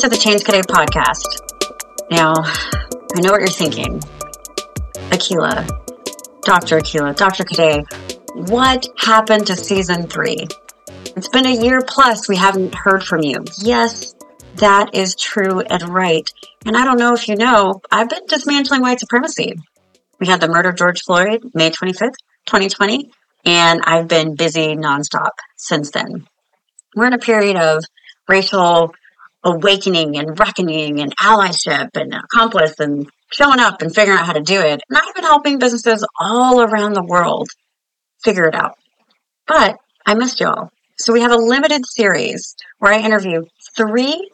to the Change Cadet podcast. Now, I know what you're thinking. Akilah, Dr. Akilah, Dr. Cadet, what happened to season three? It's been a year plus we haven't heard from you. Yes, that is true and right. And I don't know if you know, I've been dismantling white supremacy. We had the murder of George Floyd May 25th, 2020, and I've been busy nonstop since then. We're in a period of racial awakening and reckoning and allyship and accomplice and showing up and figuring out how to do it. And I've been helping businesses all around the world figure it out. But I missed y'all. So we have a limited series where I interview three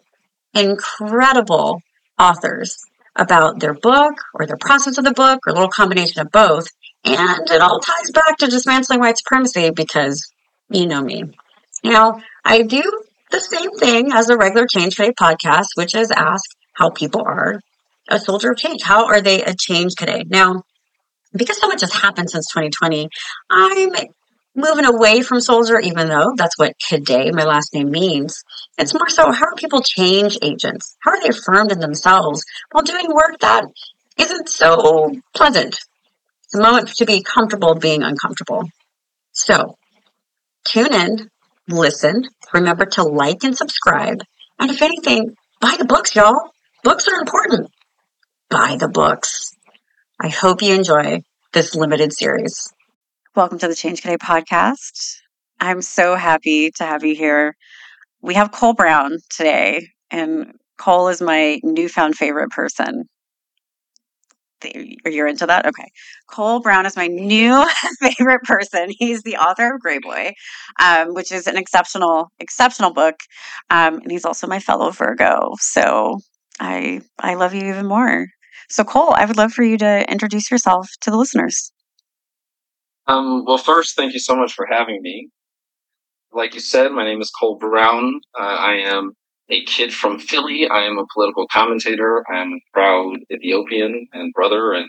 incredible authors about their book or their process of the book or a little combination of both. And it all ties back to dismantling white supremacy because you know me. Now, I do the same thing as a regular Change Cadet podcast, which is ask how people are a soldier of change. How are they a change Cadet? Now, because so much has happened since 2020, I'm moving away from soldier, even though that's what Cadet my last name, means. It's more so how are people change agents? How are they affirmed in themselves while doing work that isn't so pleasant? It's a moment to be comfortable being uncomfortable. So, tune in, listen, remember to like and subscribe, and if anything, buy the books, y'all. Books are important. Buy the books. I hope you enjoy this limited series. Welcome to the Change Cadet podcast. I'm so happy to have you here. We have Cole Brown today, and Cole is my newfound favorite person. You're into that? Okay. Cole Brown is my new favorite person. He's the author of Greyboy, um, which is an exceptional, exceptional book. Um, and he's also my fellow Virgo. So I I love you even more. So Cole, I would love for you to introduce yourself to the listeners. Um, well, first, thank you so much for having me. Like you said, my name is Cole Brown. Uh, I am a kid from Philly. I am a political commentator. I am a proud Ethiopian and brother and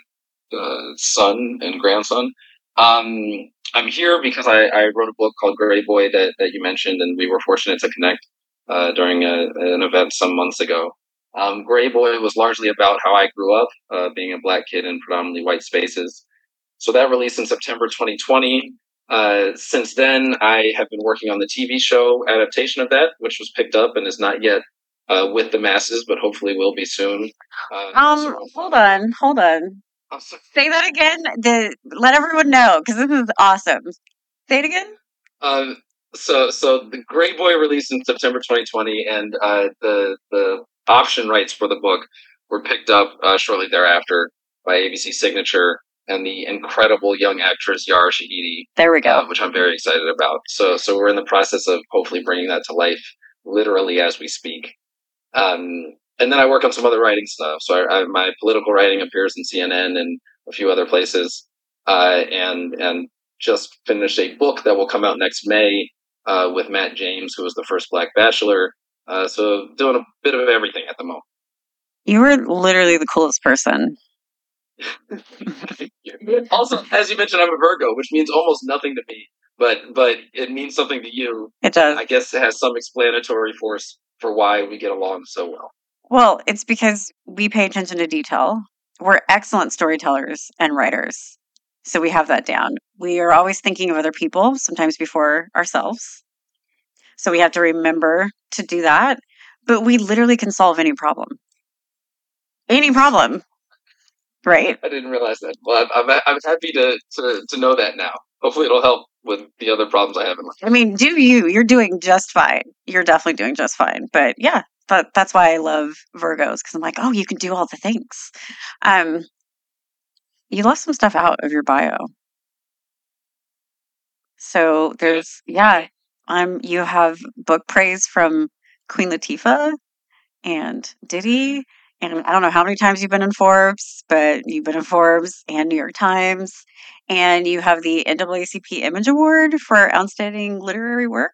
uh, son and grandson. Um, I'm here because I, I, wrote a book called Greyboy that, that you mentioned, and we were fortunate to connect uh, during a, an event some months ago. Um, Greyboy was largely about how I grew up, uh, being a black kid in predominantly white spaces. So that released in September 2020. Uh, since then, I have been working on the TV show adaptation of that, which was picked up and is not yet uh, with the masses, but hopefully will be soon. Uh, um, hold on, hold on. Oh, Say that again. The, let everyone know because this is awesome. Say it again. Uh, so, so the Greyboy released in September 2020, and uh, the the option rights for the book were picked up uh, shortly thereafter by ABC Signature and the incredible young actress Yara Shahidi. There we go. Uh, which I'm very excited about. So, so we're in the process of hopefully bringing that to life, literally as we speak. Um, and then I work on some other writing stuff. So I, I, my political writing appears in CNN and a few other places. Uh, and and just finished a book that will come out next May uh, with Matt James, who was the first Black Bachelor. Uh, so doing a bit of everything at the moment. You were literally the coolest person. also, as you mentioned, I'm a Virgo, which means almost nothing to me, but but it means something to you. It does. I guess it has some explanatory force for why we get along so well. Well, it's because we pay attention to detail. We're excellent storytellers and writers. So we have that down. We are always thinking of other people, sometimes before ourselves. So we have to remember to do that. But we literally can solve any problem. Any problem. Right. I didn't realize that. Well, I'm, I'm, I'm happy to, to, to know that now. Hopefully, it'll help with the other problems I have in life. I mean, do you? You're doing just fine. You're definitely doing just fine. But yeah, but that's why I love Virgos because I'm like, oh, you can do all the things. Um, you left some stuff out of your bio. So there's yeah, um, you have book praise from Queen Latifah and Diddy and I don't know how many times you've been in Forbes, but you've been in Forbes and New York Times, and you have the NAACP Image Award for outstanding literary work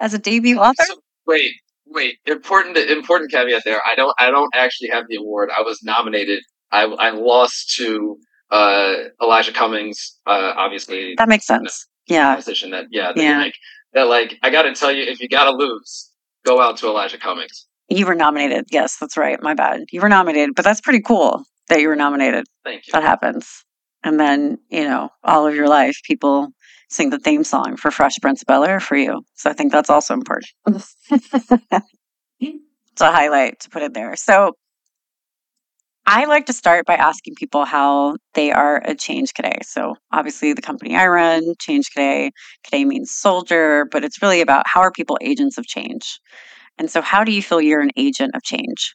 as a debut author. So, wait, wait, important important caveat there. I don't I don't actually have the award. I was nominated. I I lost to uh, Elijah Cummings. Uh, obviously, that makes sense. You know, yeah, position that yeah, that yeah. Like, that like I got to tell you, if you got to lose, go out to Elijah Cummings You were nominated. Yes, that's right. My bad. You were nominated, but that's pretty cool that you were nominated. Thank you. That happens. And then, you know, all of your life, people sing the theme song for Fresh Prince of Bel Air for you. So I think that's also important. it's a highlight to put in there. So I like to start by asking people how they are a Change Cadet. So obviously the company I run, Change Cadet, Cadet means soldier, but it's really about how are people agents of change. And so how do you feel you're an agent of change?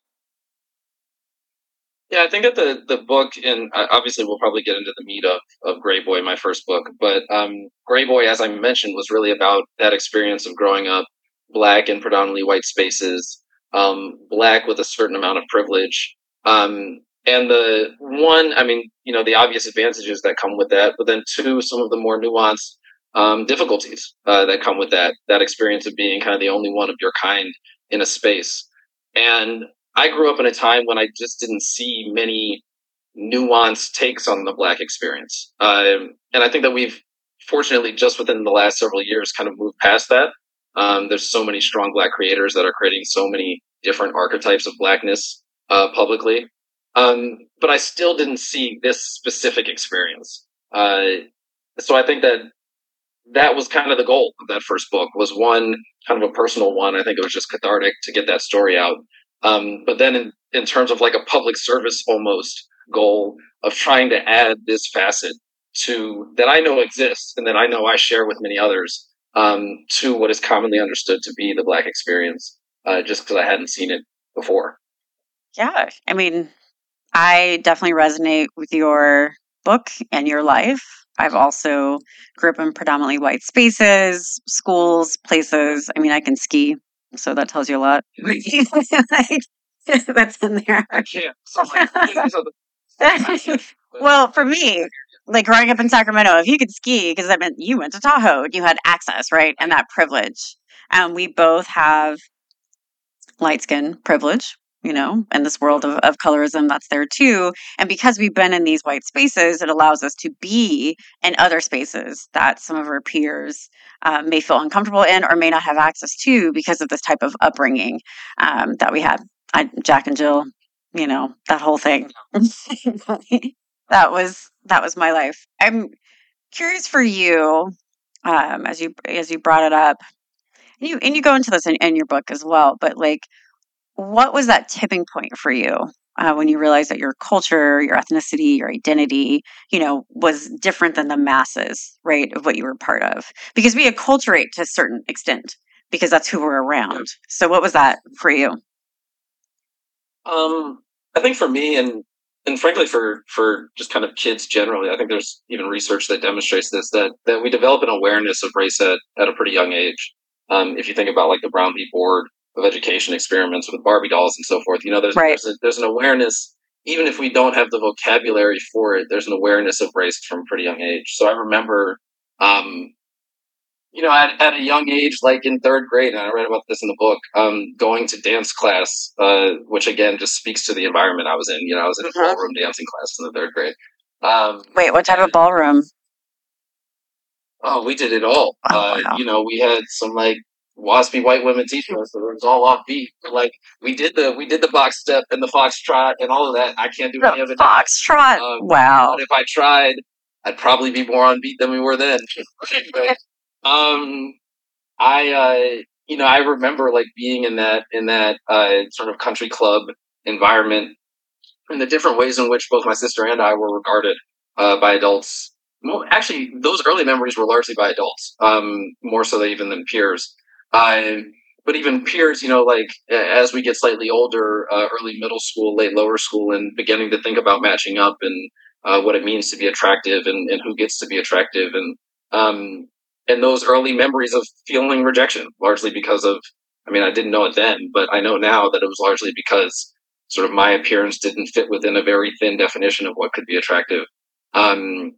Yeah, I think that the the book, and obviously we'll probably get into the meat of of Greyboy, my first book, but um, Greyboy, as I mentioned, was really about that experience of growing up black in predominantly white spaces, um, black with a certain amount of privilege, um, and the one, I mean, you know, the obvious advantages that come with that, but then two, some of the more nuanced um, difficulties uh, that come with that that experience of being kind of the only one of your kind in a space, and I grew up in a time when I just didn't see many nuanced takes on the black experience. Um, and I think that we've fortunately just within the last several years kind of moved past that. Um, there's so many strong black creators that are creating so many different archetypes of blackness uh, publicly. Um, but I still didn't see this specific experience. Uh, so I think that that was kind of the goal of that first book was one kind of a personal one. I think it was just cathartic to get that story out. Um, but then in, in terms of like a public service almost goal of trying to add this facet to that I know exists and that I know I share with many others um, to what is commonly understood to be the Black experience, uh, just because I hadn't seen it before. Yeah. I mean, I definitely resonate with your book and your life. I've also grew up in predominantly white spaces, schools, places. I mean, I can ski so that tells you a lot. That's in there. I can't. well, for me, like growing up in Sacramento, if you could ski, because that meant you went to Tahoe, you had access, right? And that privilege. And we both have light skin privilege, you know, in this world of, of colorism that's there too. And because we've been in these white spaces, it allows us to be in other spaces that some of our peers uh, may feel uncomfortable in or may not have access to because of this type of upbringing um, that we had. I, Jack and Jill, you know, that whole thing. that was that was my life. I'm curious for you, um, as you as you brought it up, and you and you go into this in, in your book as well. But like, what was that tipping point for you uh, when you realized that your culture, your ethnicity, your identity, you know, was different than the masses, right, of what you were part of? Because we acculturate to a certain extent because that's who we're around. So, what was that for you? Um, I think for me, and and frankly for for just kind of kids generally, I think there's even research that demonstrates this that that we develop an awareness of race at, at a pretty young age. Um, if you think about like the Brown v. Board of education experiments with Barbie dolls and so forth. You know, there's right. there's, a, there's an awareness, even if we don't have the vocabulary for it. There's an awareness of race from a pretty young age. So I remember, um, you know, at, at a young age, like in third grade, and I read about this in the book, um, going to dance class, uh, which again just speaks to the environment I was in. You know, I was in a mm-hmm. ballroom dancing class in the third grade. Um, Wait, what type of ballroom? Oh, we did it all. Oh, uh, wow. You know, we had some like waspy white women teaching us, so it was all off beat. Like we did the we did the box step and the fox trot and all of that. I can't do the any of it. Fox trot. Um, wow. If I tried, I'd probably be more on beat than we were then. but, um, I uh, you know I remember like being in that in that uh, sort of country club environment and the different ways in which both my sister and I were regarded uh, by adults. Well, actually, those early memories were largely by adults, um, more so even than peers. But even peers, you know, like as we get slightly older, uh, early middle school, late lower school, and beginning to think about matching up and uh, what it means to be attractive and, and who gets to be attractive, and um, and those early memories of feeling rejection, largely because of, I mean, I didn't know it then, but I know now that it was largely because sort of my appearance didn't fit within a very thin definition of what could be attractive. Um,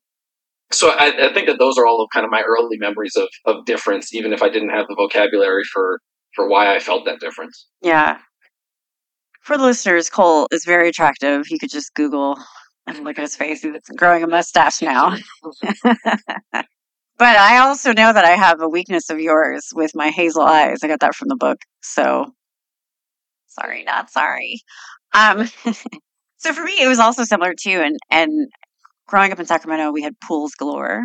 so I, I, think that those are all of kind of my early memories of of difference, even if I didn't have the vocabulary for for why I felt that difference. Yeah. For the listeners, Cole is very attractive. You could just Google and look at his face. He's growing a mustache now. but I also know that I have a weakness of yours with my hazel eyes. I got that from the book. So sorry, not sorry. Um, so for me, it was also similar too. And and growing up in Sacramento, we had pools galore,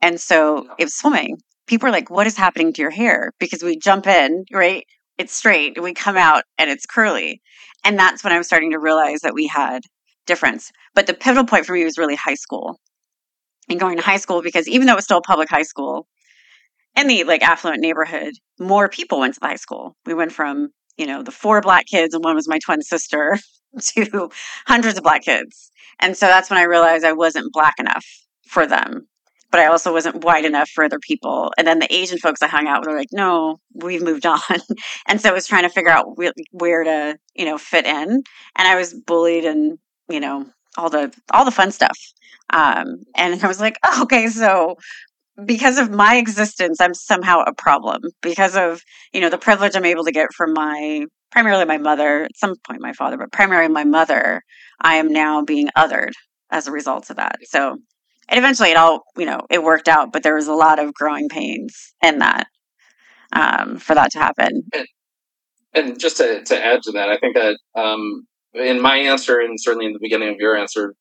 and so it was swimming. People are like, "What is happening to your hair?" Because we jump in, right? It's straight, and we come out, and it's curly. And that's when I was starting to realize that we had difference. But the pivotal point for me was really high school and going to high school because even though it was still a public high school in the like affluent neighborhood, more people went to the high school. We went from, you know, the four black kids and one was my twin sister to hundreds of black kids. And so that's when I realized I wasn't black enough for them. But I also wasn't white enough for other people. And then the Asian folks I hung out with were like, no, we've moved on. and so I was trying to figure out where, to, you know, fit in. And I was bullied and, you know, all the all the fun stuff. Um, and I was like, oh, okay, so because of my existence, I'm somehow a problem because of you know the privilege I'm able to get from my primarily my mother, at some point my father, but primarily my mother. I am now being othered as a result of that. So, and eventually it all you know it worked out, but there was a lot of growing pains in that um, for that to happen. And, and just to, to add to that, I think that um, in my answer, and certainly in the beginning of your answer,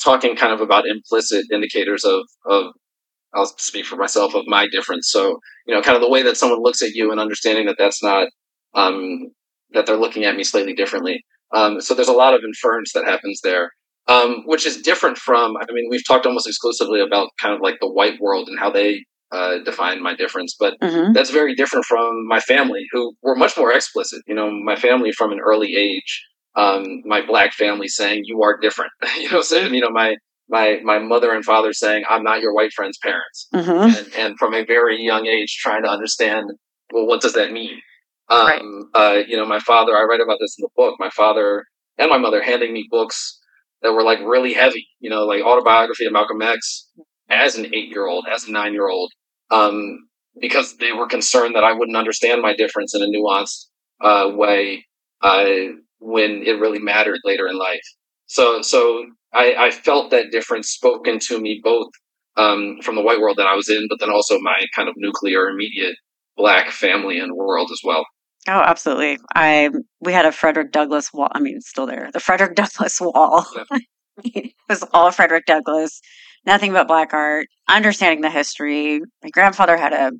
talking kind of about implicit indicators of of I'll speak for myself of my difference. So you know, kind of the way that someone looks at you and understanding that that's not um, that they're looking at me slightly differently. Um, so there's a lot of inference that happens there, um, which is different from. I mean, we've talked almost exclusively about kind of like the white world and how they uh, define my difference, but mm-hmm. that's very different from my family, who were much more explicit. You know, my family from an early age um, my black family saying you are different. you know, saying you know my my my mother and father saying I'm not your white friend's parents, mm-hmm. and, and, from a very young age trying to understand well what does that mean. Um, right. uh, you know, my father. I write about this in the book. My father and my mother handing me books that were like really heavy. You know, like autobiography of Malcolm X as an eight year old, as a nine year old, um, because they were concerned that I wouldn't understand my difference in a nuanced uh, way. Uh, when it really mattered later in life. So, so I, I felt that difference spoken to me both um, from the white world that I was in, but then also my kind of nuclear immediate black family and world as well. Oh, absolutely. I we had a Frederick Douglass wall. I mean, it's still there. The Frederick Douglass wall. it was all Frederick Douglass. Nothing but black art. Understanding the history. My grandfather had a,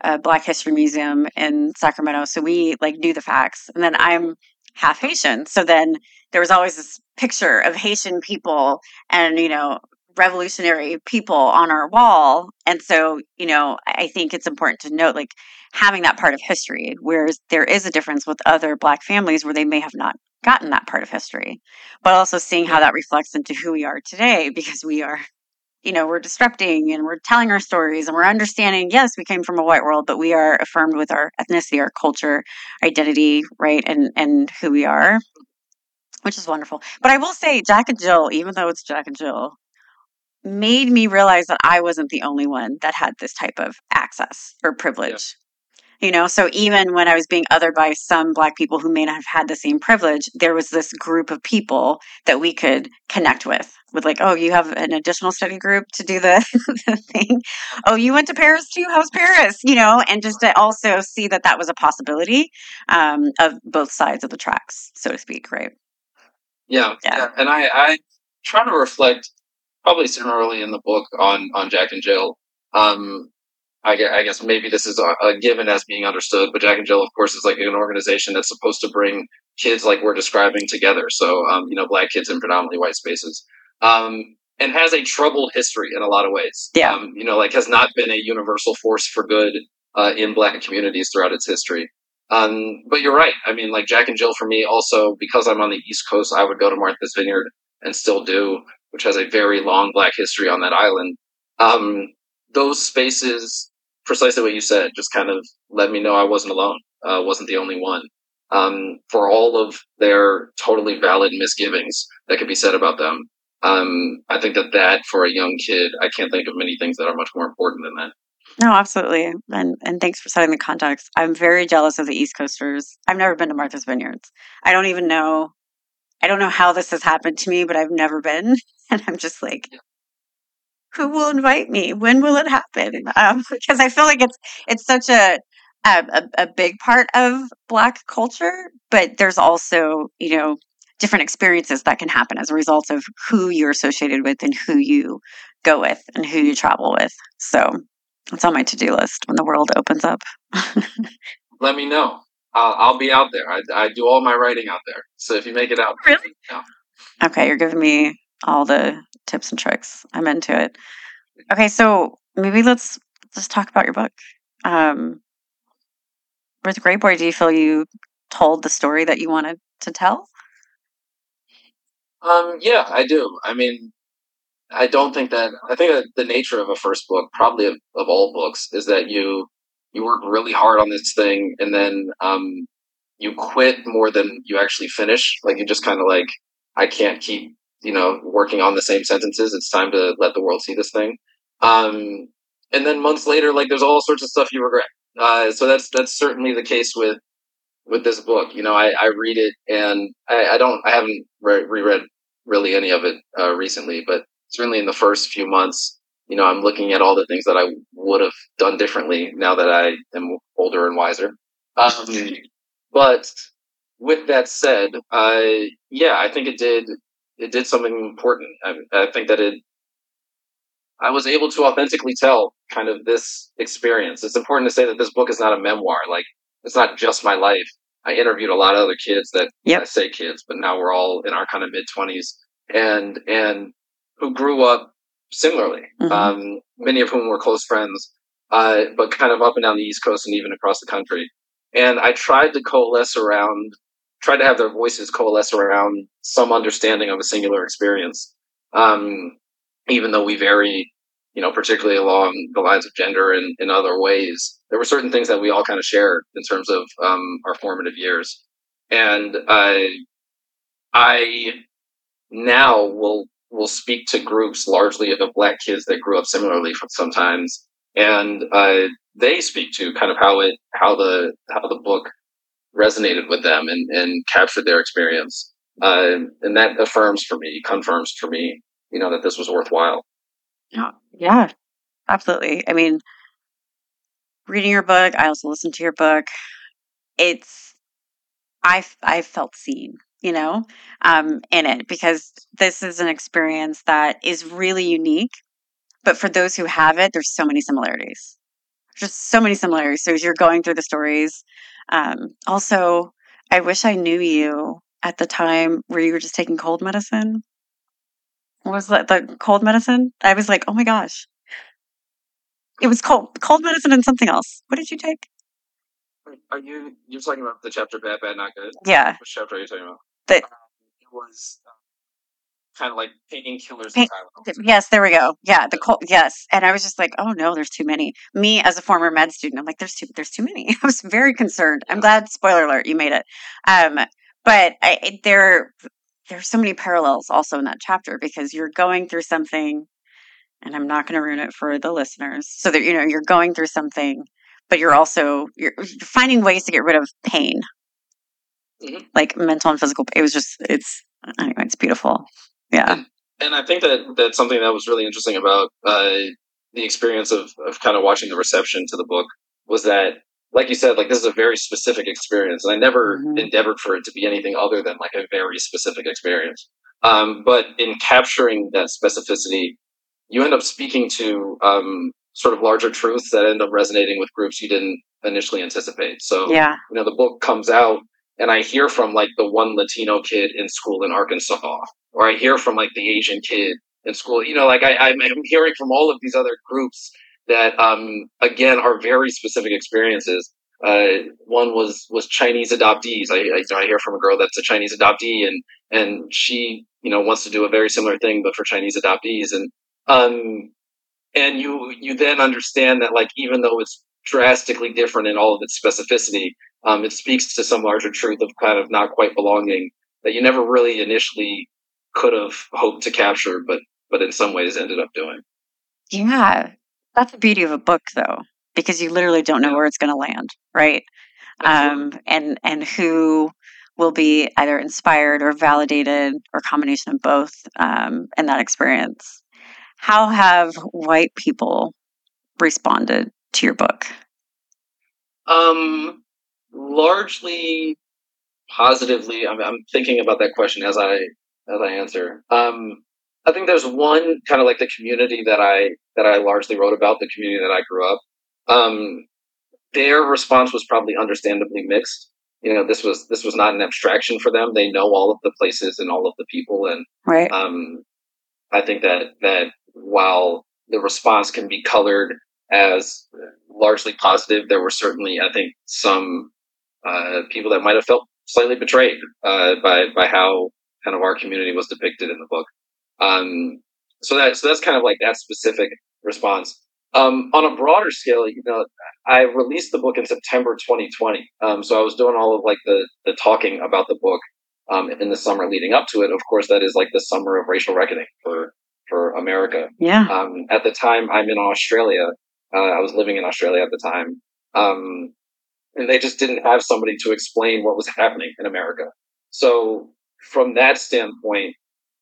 a Black History Museum in Sacramento, so we like knew the facts. And then I'm half Haitian. So then there was always this picture of Haitian people and, you know, revolutionary people on our wall. And so, you know, I think it's important to note like having that part of history, whereas there is a difference with other Black families where they may have not gotten that part of history, but also seeing how that reflects into who we are today because we are you know, we're disrupting and we're telling our stories and we're understanding, yes, we came from a white world, but we are affirmed with our ethnicity, our culture, identity, right? And and who we are, which is wonderful. But I will say Jack and Jill, even though it's Jack and Jill, made me realize that I wasn't the only one that had this type of access or privilege. You know so even when i was being othered by some black people who may not have had the same privilege there was this group of people that we could connect with with like oh you have an additional study group to do the, the thing? Oh you went to paris too? How's paris? You know and just to also see that that was a possibility um, of both sides of the tracks so to speak right yeah, yeah. yeah. and i i try to reflect probably similarly in the book on on jack and jill um, I guess, I guess maybe this is a, a, given as being understood, but Jack and Jill, of course, is like an organization that's supposed to bring kids like we're describing together. So, um, you know, black kids in predominantly white spaces. Um, and has a troubled history in a lot of ways. Yeah. Um, you know, like has not been a universal force for good uh, in black communities throughout its history. Um, but you're right. I mean, like Jack and Jill for me also, because I'm on the East Coast, I would go to Martha's Vineyard and still do, which has a very long black history on that island. Um, those spaces precisely what you said. Just kind of let me know I wasn't alone. Uh, wasn't the only one. Um, for all of their totally valid misgivings that could be said about them. Um, I think that that for a young kid, I can't think of many things that are much more important than that. No, absolutely. And and thanks for setting the context. I'm very jealous of the East Coasters. I've never been to Martha's Vineyards. I don't even know I don't know how this has happened to me, but I've never been. And I'm just like, who will invite me? When will it happen? Um, because I feel like it's it's such a a, a, a big part of Black culture, but there's also, you know, different experiences that can happen as a result of who you're associated with and who you go with and who you travel with. So it's on my to do list when the world opens up. Let me know. I'll, I'll be out there. I, I, do all my writing out there. So if you make it out, really? Yeah. Okay, you're giving me all the tips and tricks. I'm into it. Okay, so maybe let's let's talk about your book. Um, with Greyboy, do you feel you told the story that you wanted to tell? Um, yeah, I do. I mean, I don't think that. I think that the nature of a first book, probably of, of all books, is that you you work really hard on this thing, and then um, you quit more than you actually finish. Like you just kind of like, I can't keep you know working on the same sentences. It's time to let the world see this thing. Um, and then months later, like there's all sorts of stuff you regret. Uh, so that's that's certainly the case with with this book. You know, I, I read it and I, I don't, I haven't re- reread really any of it uh, recently, but certainly in the first few months, you know, I'm looking at all the things that I would have done differently now that I am older and wiser. Um, but with that said, I yeah, I think it did, it did something important. I, I think that it, I was able to authentically tell kind of this experience. It's important to say that this book is not a memoir. Like it's not just my life. I interviewed a lot of other kids that yep. I say kids, but now we're all in our kind of mid twenties and and who grew up similarly. Mm-hmm. Um, many of whom were close friends, uh, but kind of up and down the East Coast and even across the country. And I tried to coalesce around, tried to have their voices coalesce around some understanding of a singular experience. Um, even though we vary you know, particularly along the lines of gender and in other ways, there were certain things that we all kind of shared in terms of um, our formative years. And I, I now will will speak to groups largely of black kids that grew up similarly from sometimes, and uh, they speak to kind of how it how the how the book resonated with them and, and captured their experience. Uh, and that affirms for me, confirms for me, you know, that this was worthwhile. Yeah, absolutely. I mean, reading your book, I also listened to your book. It's I I felt seen, you know, um, in it because this is an experience that is really unique. But for those who have it, there's so many similarities. Just so many similarities. So as you're going through the stories, um, also, I wish I knew you at the time where you were just taking cold medicine was that the cold medicine? I was like, oh my gosh. It was cold, cold medicine and something else. What did you take? Are you you're talking about the chapter bad, bad, not good? Yeah. Which chapter are you talking about? The, um, it was um, kind of like painkillers. Pain, yes, there we go. Yeah, the cold. Yes, and I was just like, oh no, there's too many. Me as a former med student, I'm like, there's too, there's too many. I was very concerned. I'm glad. Spoiler alert, you made it. Um, but I, there there's so many parallels also in that chapter because you're going through something and I'm not going to ruin it for the listeners. So that you know you're going through something, but you're also you're, you're finding ways to get rid of pain, mm-hmm. like mental and physical. It was just it's anyway, it's beautiful. Yeah, and, and I think that that's something that was really interesting about uh, the experience of of kind of watching the reception to the book was that like you said, like this is a very specific experience, and I never mm-hmm. endeavored for it to be anything other than like a very specific experience. Um, but in capturing that specificity, you end up speaking to um, sort of larger truths that end up resonating with groups you didn't initially anticipate. So, yeah. you know, the book comes out, and I hear from like the one Latino kid in school in Arkansas, or I hear from like the Asian kid in school. You know, like I, I'm hearing from all of these other groups that um, again are very specific experiences. Uh, one was was Chinese adoptees. I, I, I hear from a girl that's a Chinese adoptee, and and she you know wants to do a very similar thing, but for Chinese adoptees, and um, and you you then understand that like even though it's drastically different in all of its specificity, um, it speaks to some larger truth of kind of not quite belonging that you never really initially could have hoped to capture, but but in some ways ended up doing. Yeah, that's the beauty of a book, though, because you literally don't know where it's going to land, right? Um, and and who will be either inspired or validated or combination of both um, in that experience. How have white people responded to your book? Um, largely positively. I'm, I'm thinking about that question as I as I answer. Um, I think there's one kind of like the community that I that I largely wrote about, the community that I grew up. Um, their response was probably understandably mixed. You know, this was this was not an abstraction for them. They know all of the places and all of the people, and right. um, I think that that while the response can be colored as largely positive, there were certainly, I think, some uh, people that might have felt slightly betrayed uh, by by how kind of our community was depicted in the book. Um, so that so that's kind of like that specific response. Um, on a broader scale, you know, I released the book in September 2020. Um, so I was doing all of like the the talking about the book um, in the summer leading up to it. Of course, that is like the summer of racial reckoning for for America. Yeah. Um, at the time, I'm in Australia. Uh, I was living in Australia at the time, um, and they just didn't have somebody to explain what was happening in America. So from that standpoint,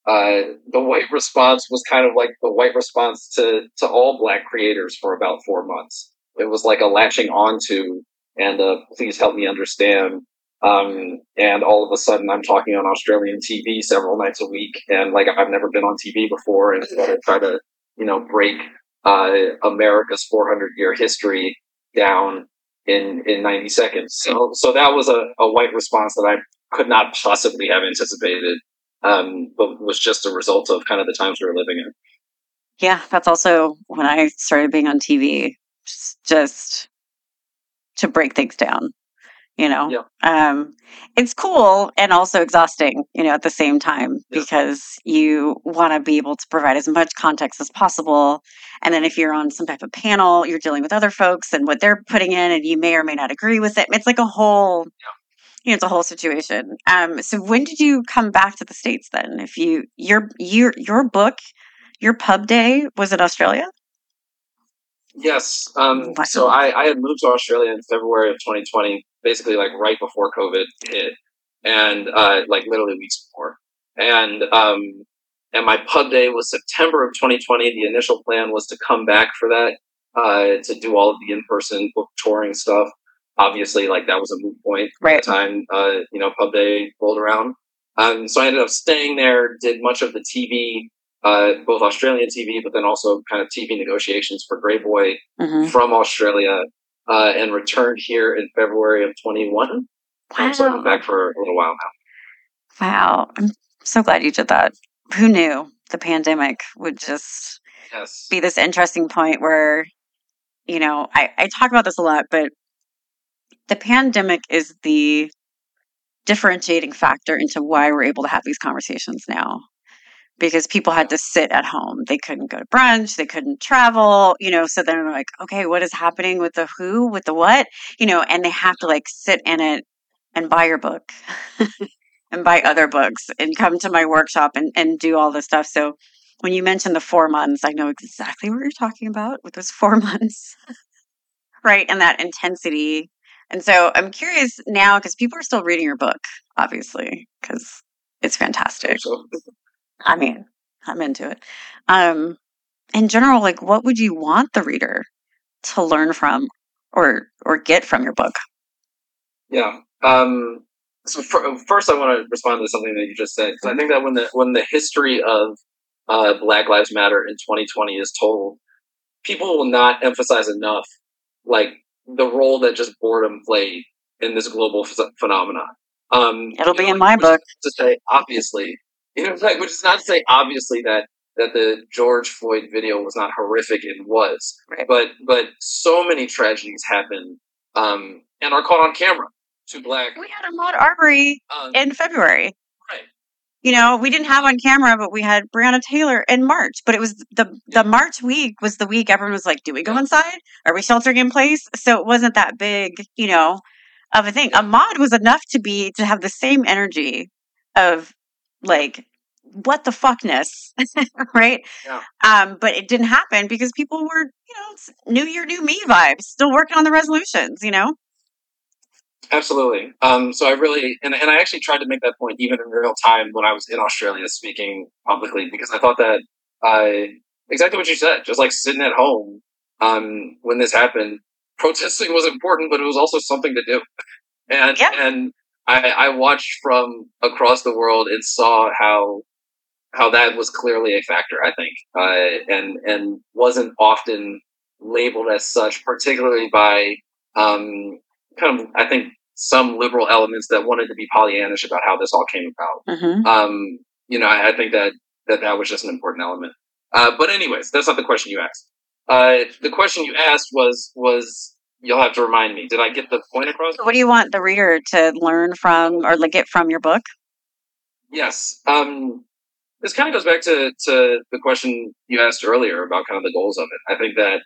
uh, the white response was kind of like the white response to to all black creators for about four months. It was like a latching onto and uh, please help me understand. Um, and all of a sudden, I'm talking on Australian TV several nights a week, and like I've never been on TV before, and I try to you know break uh, America's 400 year history down in in 90 seconds. So so that was a, a white response that I could not possibly have anticipated um, but was just a result of kind of the times we were living in. Yeah, that's also when I started being on TV, just, just to break things down. You know, Yep. um, it's cool and also exhausting. You know, at the same time Yep. because you want to be able to provide as much context as possible. And then if you're on some type of panel, you're dealing with other folks and what they're putting in, and you may or may not agree with it. It's like a whole you know, it's a whole situation. Um, so when did you come back to the states then? If you your your your book, your pub day was in Australia. Yes. Um, so I, I had moved to Australia in February of 2020, basically like right before COVID hit, and uh, like literally weeks before. And um, and my pub day was September of 2020. The initial plan was to come back for that uh, to do all of the in-person book touring stuff. Obviously, like that was a moot point Right. at the time. Uh, you know, pub day rolled around. Um, so I ended up staying there. Did much of the TV uh, both Australian TV, but then also kind of TV negotiations for Greyboy hmm from Australia, uh, and returned here in February of 21. Um, so I've been back for a little while now. Wow. I'm so glad you did that. Who knew the pandemic would just Yes. be this interesting point where, you know, I, I talk about this a lot, but the pandemic is the differentiating factor into why we're able to have these conversations now. Because people had to sit at home. They couldn't go to brunch, they couldn't travel, you know, so they're like, okay, what is happening with the who, with the what? You know, and they have to like sit in it and buy your book and buy other books and come to my workshop and, and do all this stuff. So when you mentioned the four months, I know exactly what you're talking about with those four months. right. And that intensity. And so I'm curious now because people are still reading your book, obviously, because it's fantastic. So, I mean, I'm into it. Um, in general, like what would you want the reader to learn from or or get from your book? yeah. Um, so for, first, I want to respond to something that you just said. 'cause I think that when the when the history of uh, Black Lives Matter in 2020 is told, people will not emphasize enough like the role that just boredom played in this global ph- phenomenon. Um, It'll be know, in my book. To say obviously, you know, like, which is not to say obviously that that the George Floyd video was not horrific. It was, Right. but but so many tragedies happen um, and are caught on camera. Two black. We had Ahmaud Arbery Um, in February. right. You know, we didn't have on camera, but we had Breonna Taylor in March. But it was the the March week was the week everyone was like, "Do we go Yeah. inside? Are we sheltering in place?" So it wasn't that big, you know, of a thing. Yeah. Ahmaud was enough to be to have the same energy of like what the fuckness, right? Yeah. Um, but it didn't happen because people were, you know, it's New Year, New Me vibes, still working on the resolutions. You know, Absolutely. Um, so I really, and, and I actually tried to make that point even in real time when I was in Australia speaking publicly because I thought that I, exactly what you said, just like sitting at home, um, when this happened, protesting was important, but it was also something to do. And Yeah. and I, I watched from across the world and saw how how that was clearly a factor. I think, uh, and and wasn't often labeled as such, particularly by um, kind of I think some liberal elements that wanted to be Pollyannish about how this all came about. hmm Um, you know, I, I think that, that that was just an important element. Uh, but anyways, that's not the question you asked. Uh, the question you asked was was you'll have to remind me. Did I get the point across? What do you want the reader to learn from or like get from your book? Yes. Um, this kind of goes back to, to the question you asked earlier about kind of the goals of it. I think that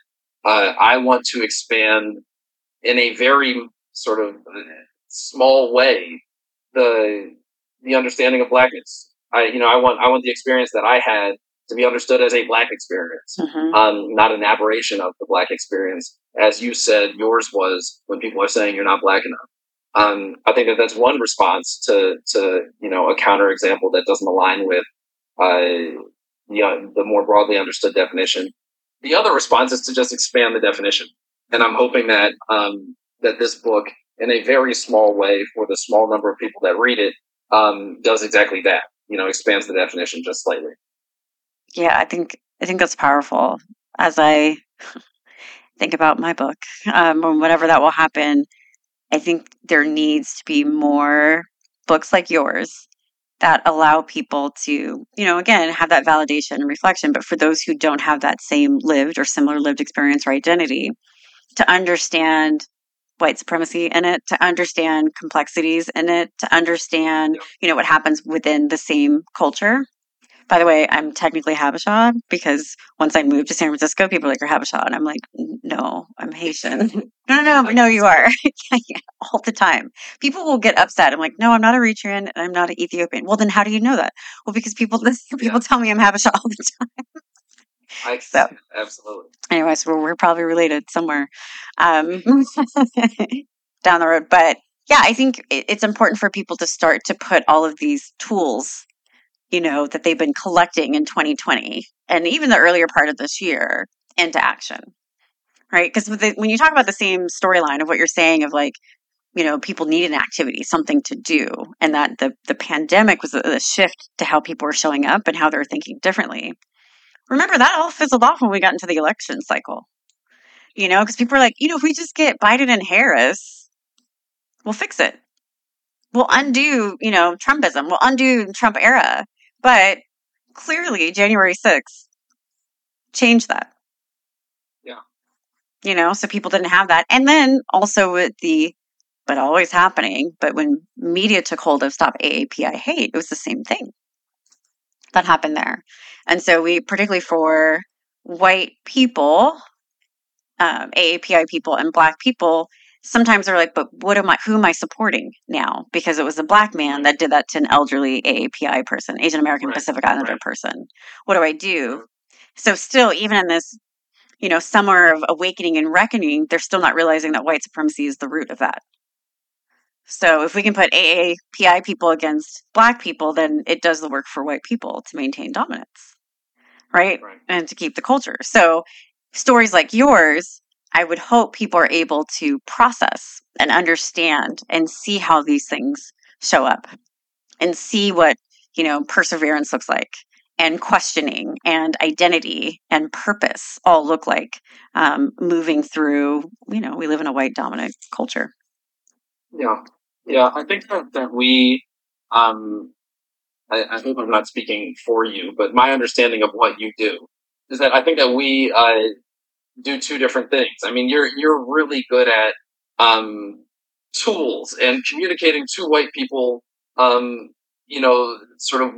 uh, I want to expand in a very sort of small way the the understanding of blackness. I you know I want I want the experience that I had to be understood as a black experience, hmm um, not an aberration of the black experience, as you said yours was when people are saying you're not black enough. Um, I think that that's one response to to you know a counterexample that doesn't align with uh, the uh, the more broadly understood definition. The other response is to just expand the definition, and I'm hoping that um, that this book, in a very small way, for the small number of people that read it, um, does exactly that. You know, expands the definition just slightly. Yeah, I think I think that's powerful. As I think about my book, um, and whenever that will happen, I think there needs to be more books like yours that allow people to, you know, again, have that validation and reflection. But for those who don't have that same lived or similar lived experience or identity, to understand white supremacy in it, to understand complexities in it, to understand, you know, what happens within the same culture. By the way, I'm technically Habesha because once I moved to San Francisco, people are like, You're Habesha. And I'm like, No, I'm Haitian. no, no, no, no, you are. yeah, yeah, all the time. People will get upset. I'm like, No, I'm not Eritrean and I'm not an Ethiopian. Well, then how do you know that? Well, because people people tell me I'm Habesha all the time. I So- absolutely. Anyways, we're, we're probably related somewhere um, down the road. But yeah, I think it, it's important for people to start to put all of these tools, you know, that they've been collecting in 2020 and even the earlier part of this year into action, right? Because when you talk about the same storyline of what you're saying of like, you know, people need an activity, something to do, and that the the pandemic was a, a shift to how people were showing up and how they were thinking differently. Remember that all fizzled off when we got into the election cycle. You know, because people are like, you know, if we just get Biden and Harris, we'll fix it. We'll undo, you know, Trumpism. We'll undo Trump era. But clearly, January 6th changed that. Yeah. You know, so people didn't have that. And then also with the, but always happening, but when media took hold of Stop AAPI Hate, it was the same thing that happened there. And so we, particularly for white people, um, AAPI people and black people, sometimes they're like, but what am I, who am I supporting now? Because it was a black man that did that to an elderly AAPI person, Asian American Right, Pacific Islander right. person. What do I do? So still, even in this, you know, summer of awakening and reckoning, they're still not realizing that white supremacy is the root of that. So if we can put AAPI people against black people, then it does the work for white people to maintain dominance, right? Right. And to keep the culture. So stories like yours, I would hope people are able to process and understand and see how these things show up and see what, you know, perseverance looks like and questioning and identity and purpose all look like um, moving through, you know, we live in a white dominant culture. Yeah, yeah. I think that that we, um, I, I hope I'm not speaking for you, but my understanding of what you do is that I think that we uh, do two different things. I mean, you're you're really good at um, tools and communicating to white people, um, you know, sort of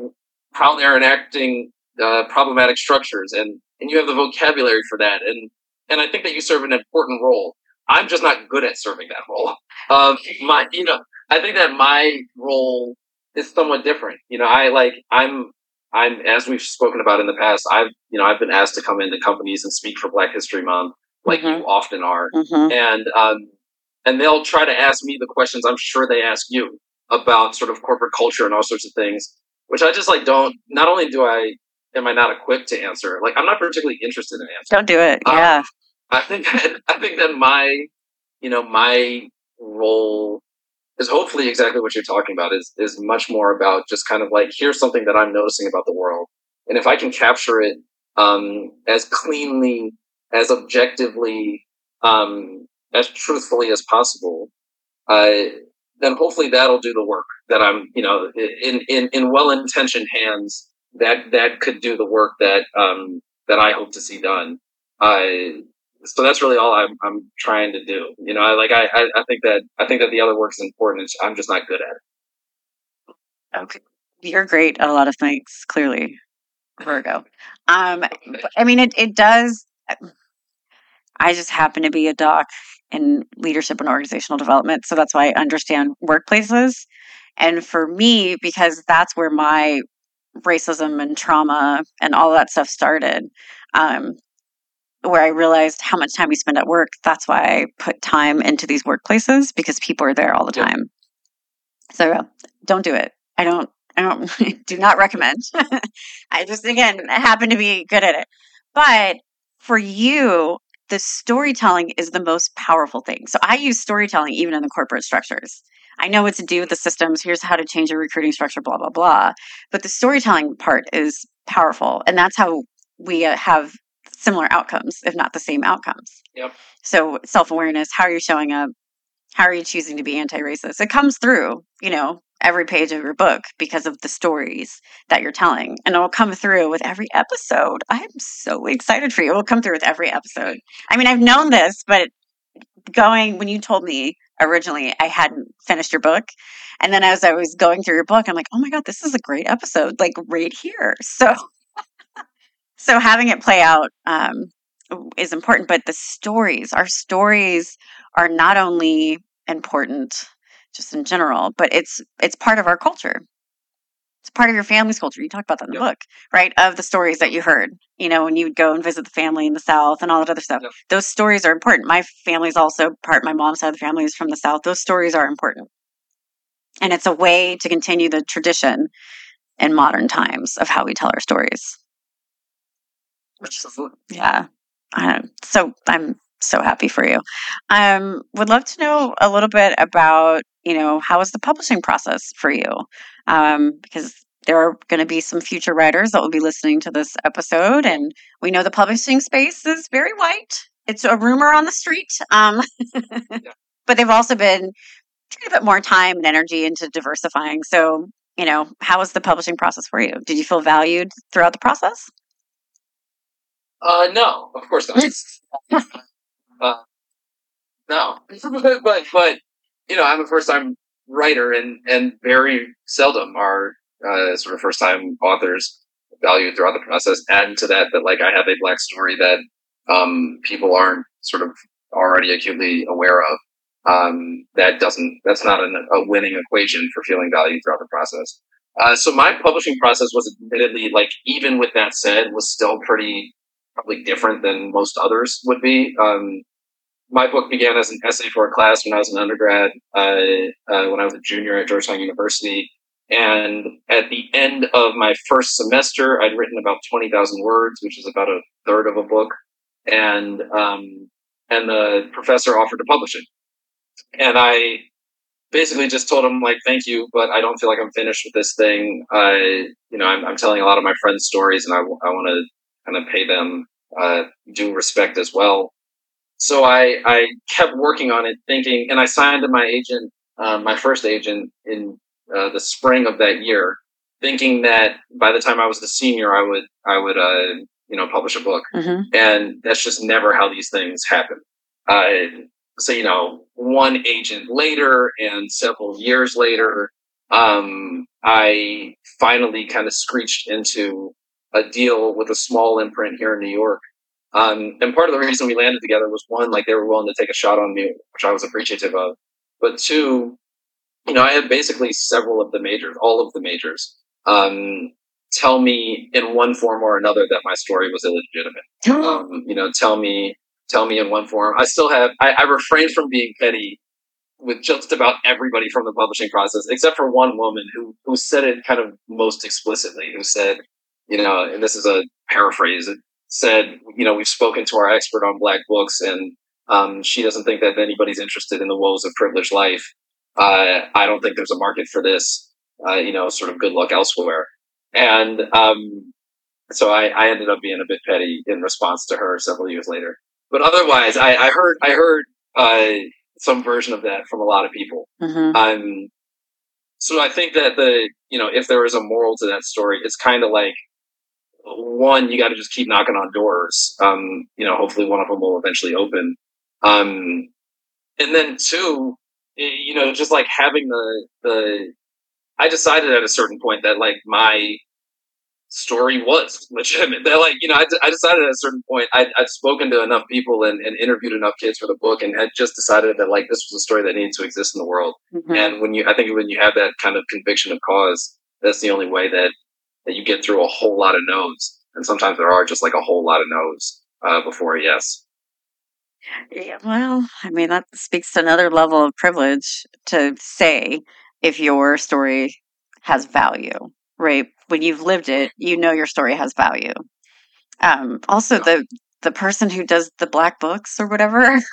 how they're enacting uh, problematic structures, and and you have the vocabulary for that, and and I think that you serve an important role. I'm just not good at serving that role. Um, my, you know, I think that my role is somewhat different. You know, I like, I'm, I'm, as we've spoken about in the past, I've, you know, I've been asked to come into companies and speak for Black History Month, like Mhm. you often are. Mm-hmm. And, um, and they'll try to ask me the questions I'm sure they ask you about sort of corporate culture and all sorts of things, which I just like don't, not only do I, am I not equipped to answer, like I'm not particularly interested in answering. Don't do it. Um, Yeah. I think that, I think that my you know, my role is hopefully exactly what you're talking about is is much more about just kind of like here's something that I'm noticing about the world, and if I can capture it um, as cleanly, as objectively, um, as truthfully as possible, uh, then hopefully that'll do the work that I'm, you know, in in in well intentioned hands that that could do the work that um, that I hope to see done. So that's really all I'm, I'm trying to do. You know, I like I, I think that I think that the other work is important. I'm just not good at it. Okay, you're great at a lot of things. Clearly, Virgo. Um, I mean, it it does. I just happen to be a doc in leadership and organizational development, so that's why I understand workplaces. And for me, because that's where my racism and trauma and all that stuff started. Um, where I realized how much time we spend at work. That's why I put time into these workplaces because people are there all the time. So don't do it. I don't. I don't. do not recommend. I just again happen to be good at it. But for you, the storytelling is the most powerful thing. So I use storytelling even in the corporate structures. I know what to do with the systems. Here's how to change your recruiting structure, blah, blah, blah. But the storytelling part is powerful. And that's how we uh, have similar outcomes, if not the same outcomes. Yep. So self awareness, how are you showing up? How are you choosing to be anti racist? It comes through, you know, every page of your book because of the stories that you're telling. And it will come through with every episode. I'm so excited for you. It will come through with every episode. I mean, I've known this, but going when you told me originally I hadn't finished your book. And then as I was going through your book, I'm like, oh my God, this is a great episode, like right here. So so having it play out um, is important but the stories our stories are not only important just in general but it's it's part of our culture. It's part of your family's culture. You talk about that in the yep. book right of the stories that you heard you know when you would go and visit the family in the south and all that other stuff. Yep. those stories are important. My family's also part my mom's side of the family is from the south. Those stories are important. And it's a way to continue the tradition in modern times of how we tell our stories which is, yeah. Um, so I'm so happy for you. Um, would love to know a little bit about, you know, how is the publishing process for you? Um, because there are going to be some future writers that will be listening to this episode, and we know the publishing space is very white. It's a rumor on the street, um, yeah. but they've also been trying to put more time and energy into diversifying. So, you know, how was the publishing process for you? Did you feel valued throughout the process? Uh, no, of course not. uh, no, but but you know, I'm a first time writer, and and very seldom are uh, sort of first time authors valued throughout the process. Add to that that like I have a black story that um, people aren't sort of already acutely aware of. Um, that doesn't that's not an, a winning equation for feeling valued throughout the process. Uh, so my publishing process was admittedly like even with that said was still pretty probably different than most others would be. Um, my book began as an essay for a class when I was an undergrad, uh, uh, when I was a junior at Georgetown University. And at the end of my first semester, I'd written about 20,000 words, which is about a third of a book. And, um, and the professor offered to publish it. And I basically just told him like, thank you, but I don't feel like I'm finished with this thing. I, you know, I'm, I'm telling a lot of my friends stories and I, I want to kind of pay them uh, due respect as well. So I, I kept working on it, thinking, and I signed to my agent, uh, my first agent, in uh, the spring of that year, thinking that by the time I was the senior, I would, I would, uh, you know, publish a book. Mm-hmm. And that's just never how these things happen. Uh, so you know, one agent later, and several years later, um, I finally kind of screeched into a deal with a small imprint here in New York. Um, and part of the reason we landed together was one, like they were willing to take a shot on me, which I was appreciative of. But two, you know, I had basically several of the majors, all of the majors, um, tell me in one form or another that my story was illegitimate. Um, you know, tell me, tell me in one form. I still have, I, I refrained from being petty with just about everybody from the publishing process, except for one woman who, who said it kind of most explicitly, who said, you know, and this is a paraphrase, it said, you know, we've spoken to our expert on black books and Um, she doesn't think that anybody's interested in the woes of privileged life. Uh, I don't think there's a market for this. Uh, you know, sort of good luck elsewhere. And um, so I, I, ended up being a bit petty in response to her several years later. But otherwise, I, I heard I heard uh, some version of that from a lot of people. Mm-hmm. Um, so I think that the you know if there is a moral to that story, it's kind of like one you got to just keep knocking on doors. Um, you know, hopefully one of them will eventually open. Um, and then two, you know, just like having the the. I decided at a certain point that like my story was legitimate. That like, you know, I, I decided at a certain point, I'd, I'd spoken to enough people and, and, interviewed enough kids for the book and had just decided that like this was a story that needed to exist in the world. Mm-hmm. And when you, I think when you have that kind of conviction of cause, that's the only way that, that you get through a whole lot of no's. And sometimes there are just like a whole lot of no's uh, before a yes. Yeah, well, I mean, that speaks to another level of privilege to say if your story has value, right? when you've lived it, you know your story has value. Um, also, yeah. the the person who does the black books or whatever.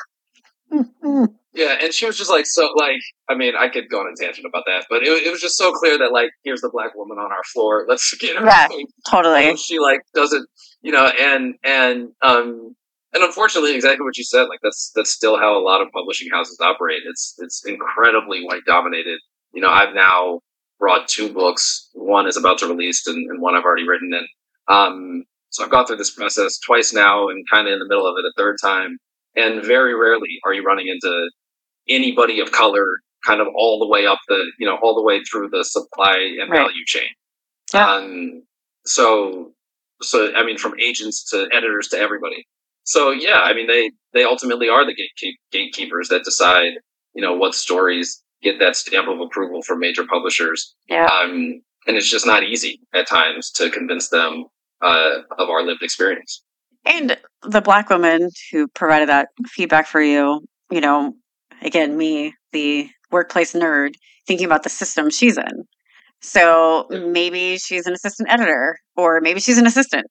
yeah, and she was just like so like I mean I could go on a tangent about that, but it, it was just so clear that like here's the black woman on our floor. Let's get her. Yeah, totally. And she like doesn't you know and and um and unfortunately exactly what you said like that's that's still how a lot of publishing houses operate. It's it's incredibly white dominated. You know I've now brought two books. One is about to release, and, and one I've already written. And um, so I've gone through this process twice now, and kind of in the middle of it a third time. And very rarely are you running into anybody of color, kind of all the way up the, you know, all the way through the supply and right. value chain. Yeah. Um, so, so I mean, from agents to editors to everybody. So yeah, I mean, they they ultimately are the gatekeep- gatekeepers that decide, you know, what stories get that stamp of approval from major publishers. Yeah. Um, and it's just not easy at times to convince them uh, of our lived experience. And the black woman who provided that feedback for you, you know, again, me, the workplace nerd, thinking about the system she's in. So maybe she's an assistant editor, or maybe she's an assistant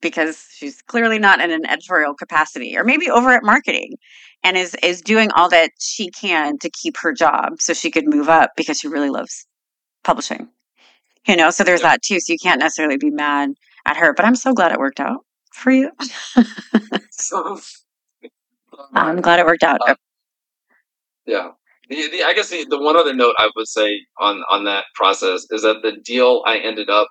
because she's clearly not in an editorial capacity, or maybe over at marketing and is is doing all that she can to keep her job so she could move up because she really loves publishing. You know, so there's that too. So you can't necessarily be mad at her, but I'm so glad it worked out for you. so, I'm glad it worked out. Uh, yeah. The, the, I guess the, the one other note I would say on, on that process is that the deal I ended up,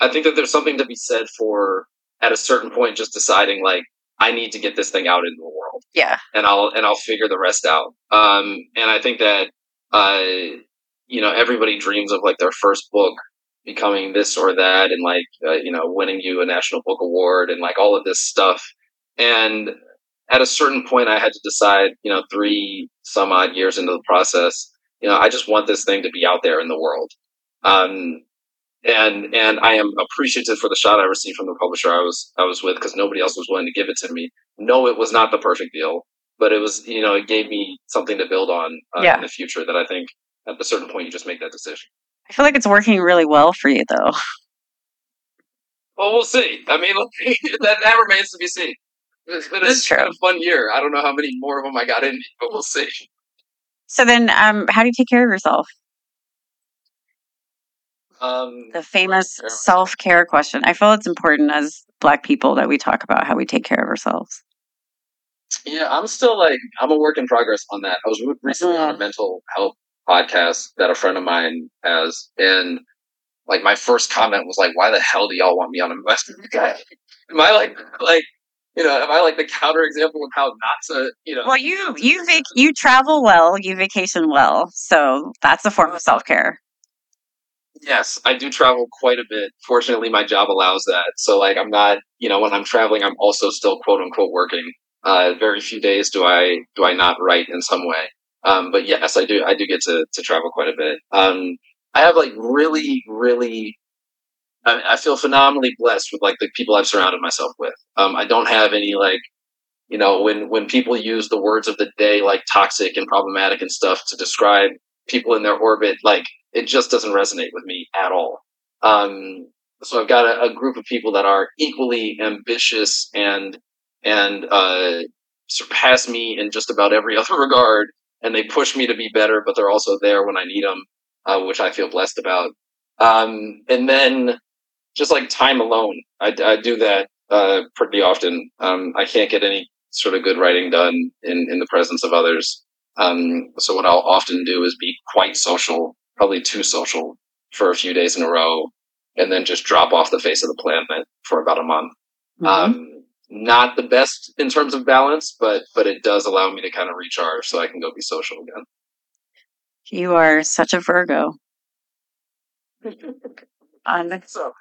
I think that there's something to be said for at a certain point just deciding like, I need to get this thing out into the world. Yeah. And I'll and I'll figure the rest out. Um, and I think that uh, you know, everybody dreams of like their first book becoming this or that and like uh, you know, winning you a national book award and like all of this stuff. And at a certain point I had to decide, you know, 3 some odd years into the process, you know, I just want this thing to be out there in the world. Um, and and I am appreciative for the shot I received from the publisher I was I was with because nobody else was willing to give it to me. No, it was not the perfect deal, but it was you know it gave me something to build on uh, yeah. in the future. That I think at a certain point you just make that decision. I feel like it's working really well for you though. Well, we'll see. I mean, that that remains to be seen. It's been a, true. a fun year. I don't know how many more of them I got in but we'll see. So then, um, how do you take care of yourself? Um, the famous self care question. I feel it's important as Black people that we talk about how we take care of ourselves. Yeah, I'm still like I'm a work in progress on that. I was recently on a mental health podcast that a friend of mine has, and like my first comment was like, "Why the hell do y'all want me on a investment guy? Am I like like you know, am I like the counter example of how not to, you know? Well, you you vac- you travel well, you vacation well, so that's a form of self care. Yes, I do travel quite a bit. Fortunately, my job allows that. So, like, I'm not, you know, when I'm traveling, I'm also still quote unquote working. Uh, very few days do I do I not write in some way. Um, but yes, I do. I do get to to travel quite a bit. Um, I have like really, really. I, I, feel phenomenally blessed with like the people I've surrounded myself with. Um, I don't have any like, you know, when when people use the words of the day like toxic and problematic and stuff to describe people in their orbit, like it just doesn't resonate with me at all. Um, so I've got a, a, group of people that are equally ambitious and and uh, surpass me in just about every other regard, and they push me to be better, but they're also there when I need them, uh, which I feel blessed about. Um, and then just like time alone, I, I do that uh, pretty often. Um, I can't get any sort of good writing done in, in the presence of others. Um, so what I'll often do is be quite social, probably too social for a few days in a row, and then just drop off the face of the planet for about a month. Mm-hmm. Um, not the best in terms of balance, but but it does allow me to kind of recharge so I can go be social again. You are such a Virgo. on so,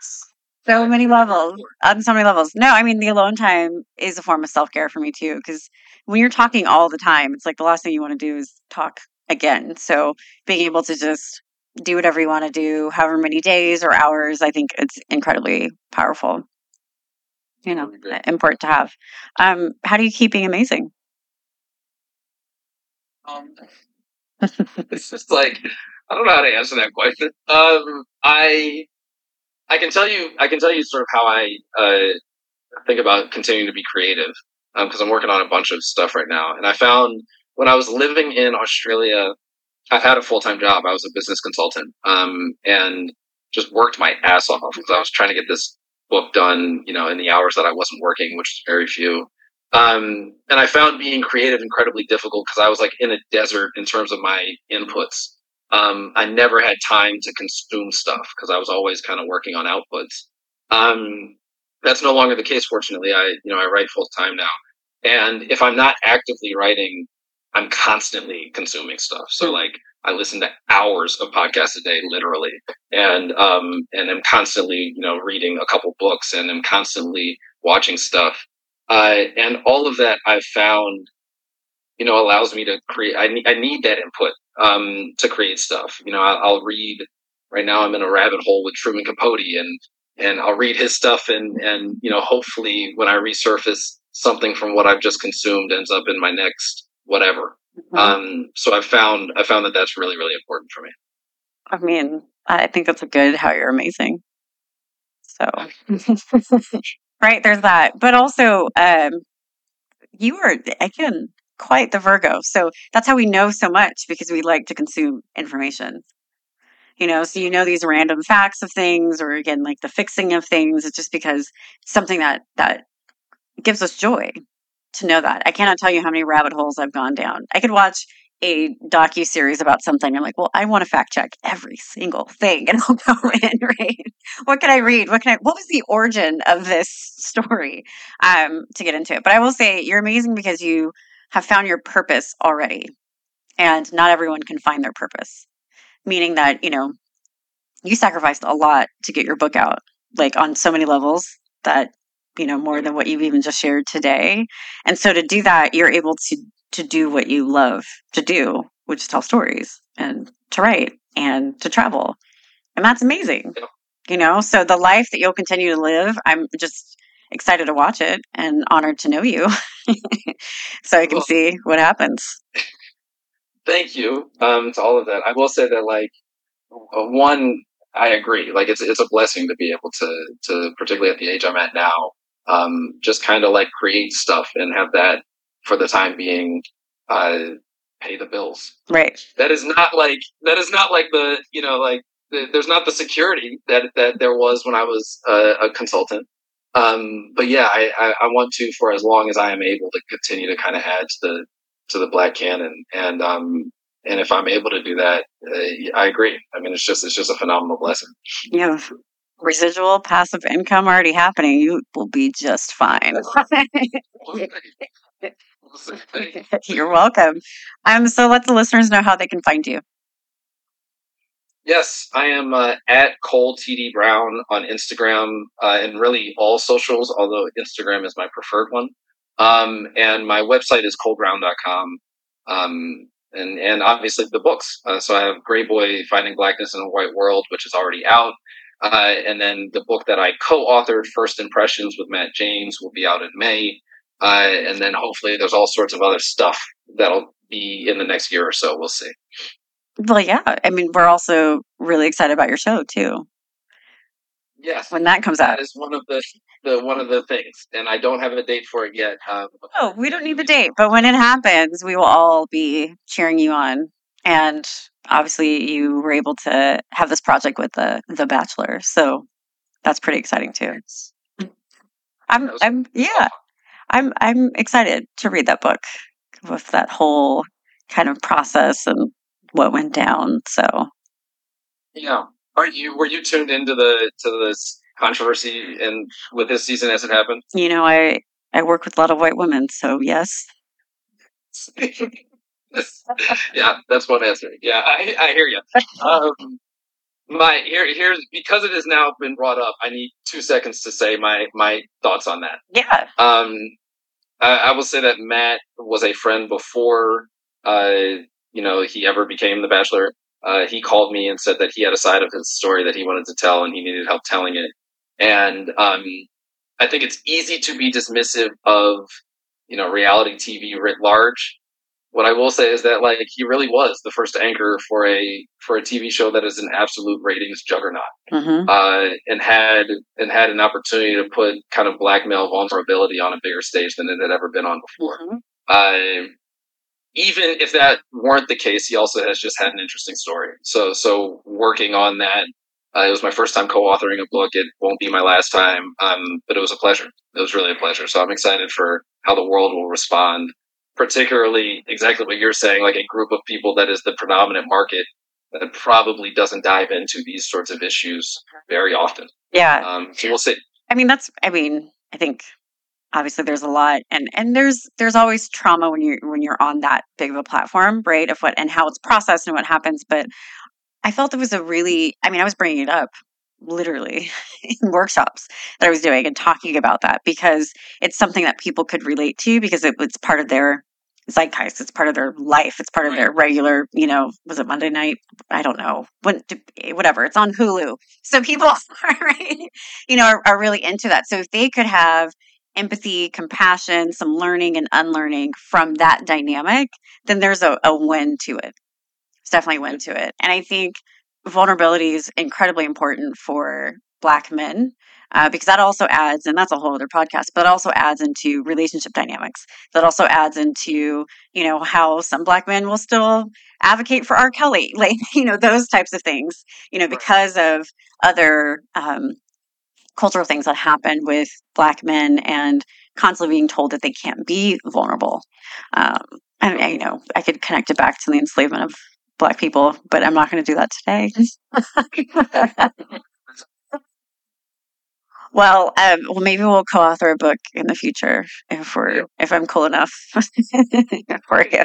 so many levels. On so many levels. No, I mean the alone time is a form of self care for me too. Because when you're talking all the time, it's like the last thing you want to do is talk again. So being able to just do whatever you want to do, however many days or hours, I think it's incredibly powerful you know important to have. Um how do you keep being amazing? Um it's just like i don't know how to answer that question. Um i i can tell you i can tell you sort of how i uh think about continuing to be creative because um, i'm working on a bunch of stuff right now. And i found when i was living in australia i had a full-time job. I was a business consultant um and just worked my ass off because i was trying to get this book done, you know, in the hours that I wasn't working, which was very few. Um, and I found being creative incredibly difficult because I was like in a desert in terms of my inputs. Um, I never had time to consume stuff because I was always kind of working on outputs. Um, that's no longer the case. Fortunately, I, you know, I write full time now. And if I'm not actively writing, I'm constantly consuming stuff. So hmm. like I listen to hours of podcasts a day, literally, and um, and I'm constantly, you know, reading a couple books, and I'm constantly watching stuff, uh, and all of that I've found, you know, allows me to create. I need I need that input um, to create stuff. You know, I'll, I'll read. Right now, I'm in a rabbit hole with Truman Capote, and and I'll read his stuff, and and you know, hopefully, when I resurface, something from what I've just consumed ends up in my next whatever. Mm-hmm. Um, so I found I found that that's really really important for me. I mean, I think that's a good how you're amazing. So, right there's that, but also um, you are again quite the Virgo. So that's how we know so much because we like to consume information. You know, so you know these random facts of things, or again, like the fixing of things. It's just because it's something that that gives us joy to know that. I cannot tell you how many rabbit holes I've gone down. I could watch a docu series about something. I'm like, well, I want to fact check every single thing, and I'll go in. Right? What can I read? What can I? What was the origin of this story? Um, to get into it, but I will say you're amazing because you have found your purpose already, and not everyone can find their purpose. Meaning that you know you sacrificed a lot to get your book out, like on so many levels that you know more than what you've even just shared today. And so to do that you're able to to do what you love to do which is tell stories and to write and to travel. And that's amazing you know? So the life that you'll continue to live i'm just excited to watch it and honored to know you so i can well, see what happens. Thank you um, to all of that. I will say that like uh, one I agree. Like it's it's a blessing to be able to to particularly at the age I'm at now um, just kind of like create stuff and have that for the time being uh, pay the bills. Right. That is not like that is not like the you know like the, there's not the security that that there was when I was a consultant. Um, but yeah, I, I, I, want to for as long as I am able to continue to kind of add to the to the black canon and um and if I'm able to do that, uh, I agree. I mean, it's just it's just a phenomenal blessing. Yeah, residual passive income already happening, you will be just fine. You're welcome. Um, so let the listeners know how they can find you. Yes, I am uh, at Cole TD Brown on Instagram uh, and really all socials, although Instagram is my preferred one. Um, and my website is colebrown.com. Um, and, and obviously the books. Uh, so I have Greyboy Finding Blackness in a White World, which is already out. Uh, and then the book that I co-authored, First Impressions with Matt James, will be out in May. Uh, and then hopefully there's all sorts of other stuff that'll be in the next year or so. We'll see. Well, yeah. I mean, we're also really excited about your show too. Yes, when that comes out. that is one of the the one of the things, and I don't have a date for it yet. Um, Oh, we don't need the date, but when it happens, we will all be cheering you on. And obviously, you were able to have this project with the the Bachelor, so that's pretty exciting too. I'm, I'm, yeah, I'm, I'm excited to read that book with that whole kind of process and what went down. So Yeah. Are you were you tuned into the to this controversy and with this season as it happened? you know, I I work with a lot of white women, so yes, yeah, that's one answer. Yeah, I, I hear you. Um, my here here's because it has now been brought up. I need two seconds to say my my thoughts on that. yeah, Um, I, I will say that Matt was a friend before, uh, you know, he ever became the Bachelor. Uh, he called me and said that he had a side of his story that he wanted to tell and he needed help telling it. And um, I think it's easy to be dismissive of, you know, reality TV writ large. What I will say is that like he really was the first anchor for a for a TV show that is an absolute ratings juggernaut hmm uh, and had and had an opportunity to put kind of black male vulnerability on a bigger stage than it had ever been on before. Uh, even if that weren't the case, he also has just had an interesting story. So so working on that. Uh, it was my first time co-authoring a book. It won't be my last time, um, but it was a pleasure. It was really a pleasure. So I'm excited for how the world will respond, particularly exactly what you're saying, like a group of people that is the predominant market that probably doesn't dive into these sorts of issues very often. yeah. Um, so we'll see. I mean, that's. I mean, I think obviously there's a lot, and and there's there's always trauma when you're when you're on that big of a platform, right? Of what and how it's processed and what happens. But I felt it was a really. I mean, I was bringing it up literally in workshops that I was doing and talking about that because it's something that people could relate to because it was part of their zeitgeist. It's part of their life. It's part of their regular. You know, was it Monday night? I don't know. When eh, whatever. It's on Hulu, so people are right you know, are, are really into that. So if they could have empathy, compassion, some learning and unlearning from that dynamic, then there's a, a win to it. It's definitely a win to it. And I think vulnerability is incredibly important for Black men uh, because that also adds, and that's a whole other podcast, but also adds into relationship dynamics. That also adds into, you know, how some Black men will still advocate for R. Kelly, like, you know, those types of things, you know, because of other um, cultural things that happen with black men and constantly being told that they can't be vulnerable. Um, and I, you know, I could connect it back to the enslavement of black people, but I'm not going to do that today. well, um, well, maybe we'll co-author a book in the future if we're if I'm cool enough for you.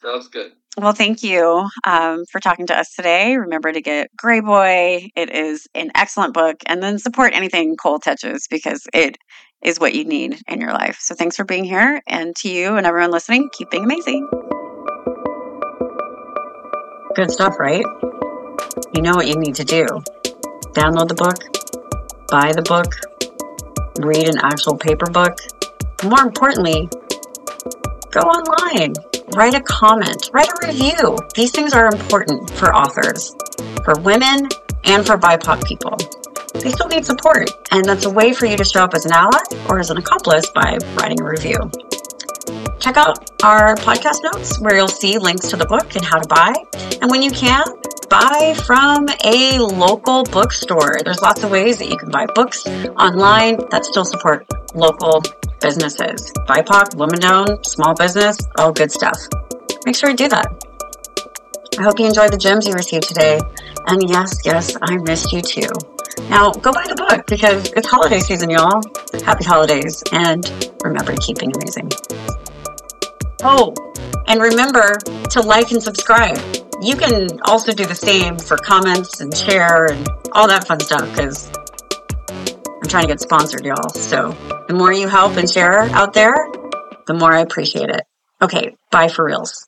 Sounds good. Well, thank you um, for talking to us today. Remember to get Greyboy. It is an excellent book. And then support anything Cole touches because it is what you need in your life. So thanks for being here. And to you and everyone listening, keep being amazing. Good stuff, right? You know what you need to do. Download the book, buy the book, read an actual paper book. More importantly, go online, write a comment, write a review. These things are important for authors, for women, and for BIPOC people. They still need support, and that's a way for you to show up as an ally or as an accomplice by writing a review. Check out our podcast notes where you'll see links to the book and how to buy. And when you can, buy from a local bookstore. There's lots of ways that you can buy books online that still support local businesses. BIPOC, women owned, small business, all good stuff. Make sure you do that. I hope you enjoyed the gems you received today. And yes, yes, I missed you too. Now go buy the book because it's holiday season, y'all. Happy holidays and remember to keep being amazing. Oh, and remember to like and subscribe. You can also do the same for comments and share and all that fun stuff because I'm trying to get sponsored, y'all. So the more you help and share out there, the more I appreciate it. Okay, bye for reals.